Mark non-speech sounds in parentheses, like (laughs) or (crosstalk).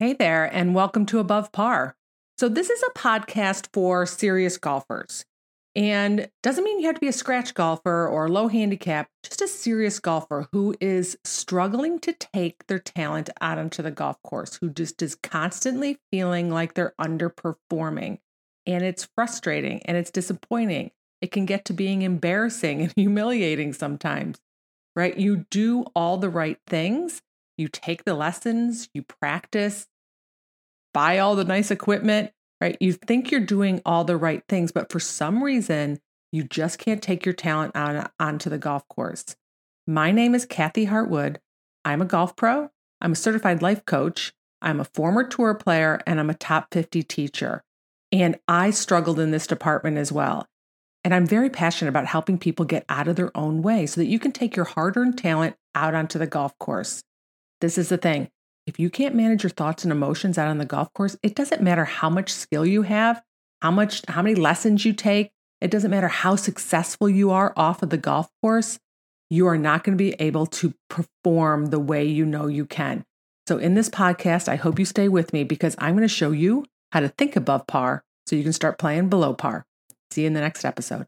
Hey there, and welcome to Above Par. So, this is a podcast for serious golfers. And doesn't mean you have to be a scratch golfer or a low handicap, just a serious golfer who is struggling to take their talent out onto the golf course, who just is constantly feeling like they're underperforming. And it's frustrating and it's disappointing. It can get to being embarrassing and (laughs) humiliating sometimes, right? You do all the right things, you take the lessons, you practice, buy all the nice equipment, right? You think you're doing all the right things, but for some reason, you just can't take your talent on, onto the golf course. My name is Kathy Hartwood. I'm a golf pro, I'm a certified life coach, I'm a former tour player, and I'm a top 50 teacher. And I struggled in this department as well. And I'm very passionate about helping people get out of their own way so that you can take your hard earned talent out onto the golf course. This is the thing if you can't manage your thoughts and emotions out on the golf course, it doesn't matter how much skill you have, how much how many lessons you take, it doesn't matter how successful you are off of the golf course, you are not going to be able to perform the way you know you can. So in this podcast, I hope you stay with me because I'm going to show you how to think above par so you can start playing below par. See you in the next episode.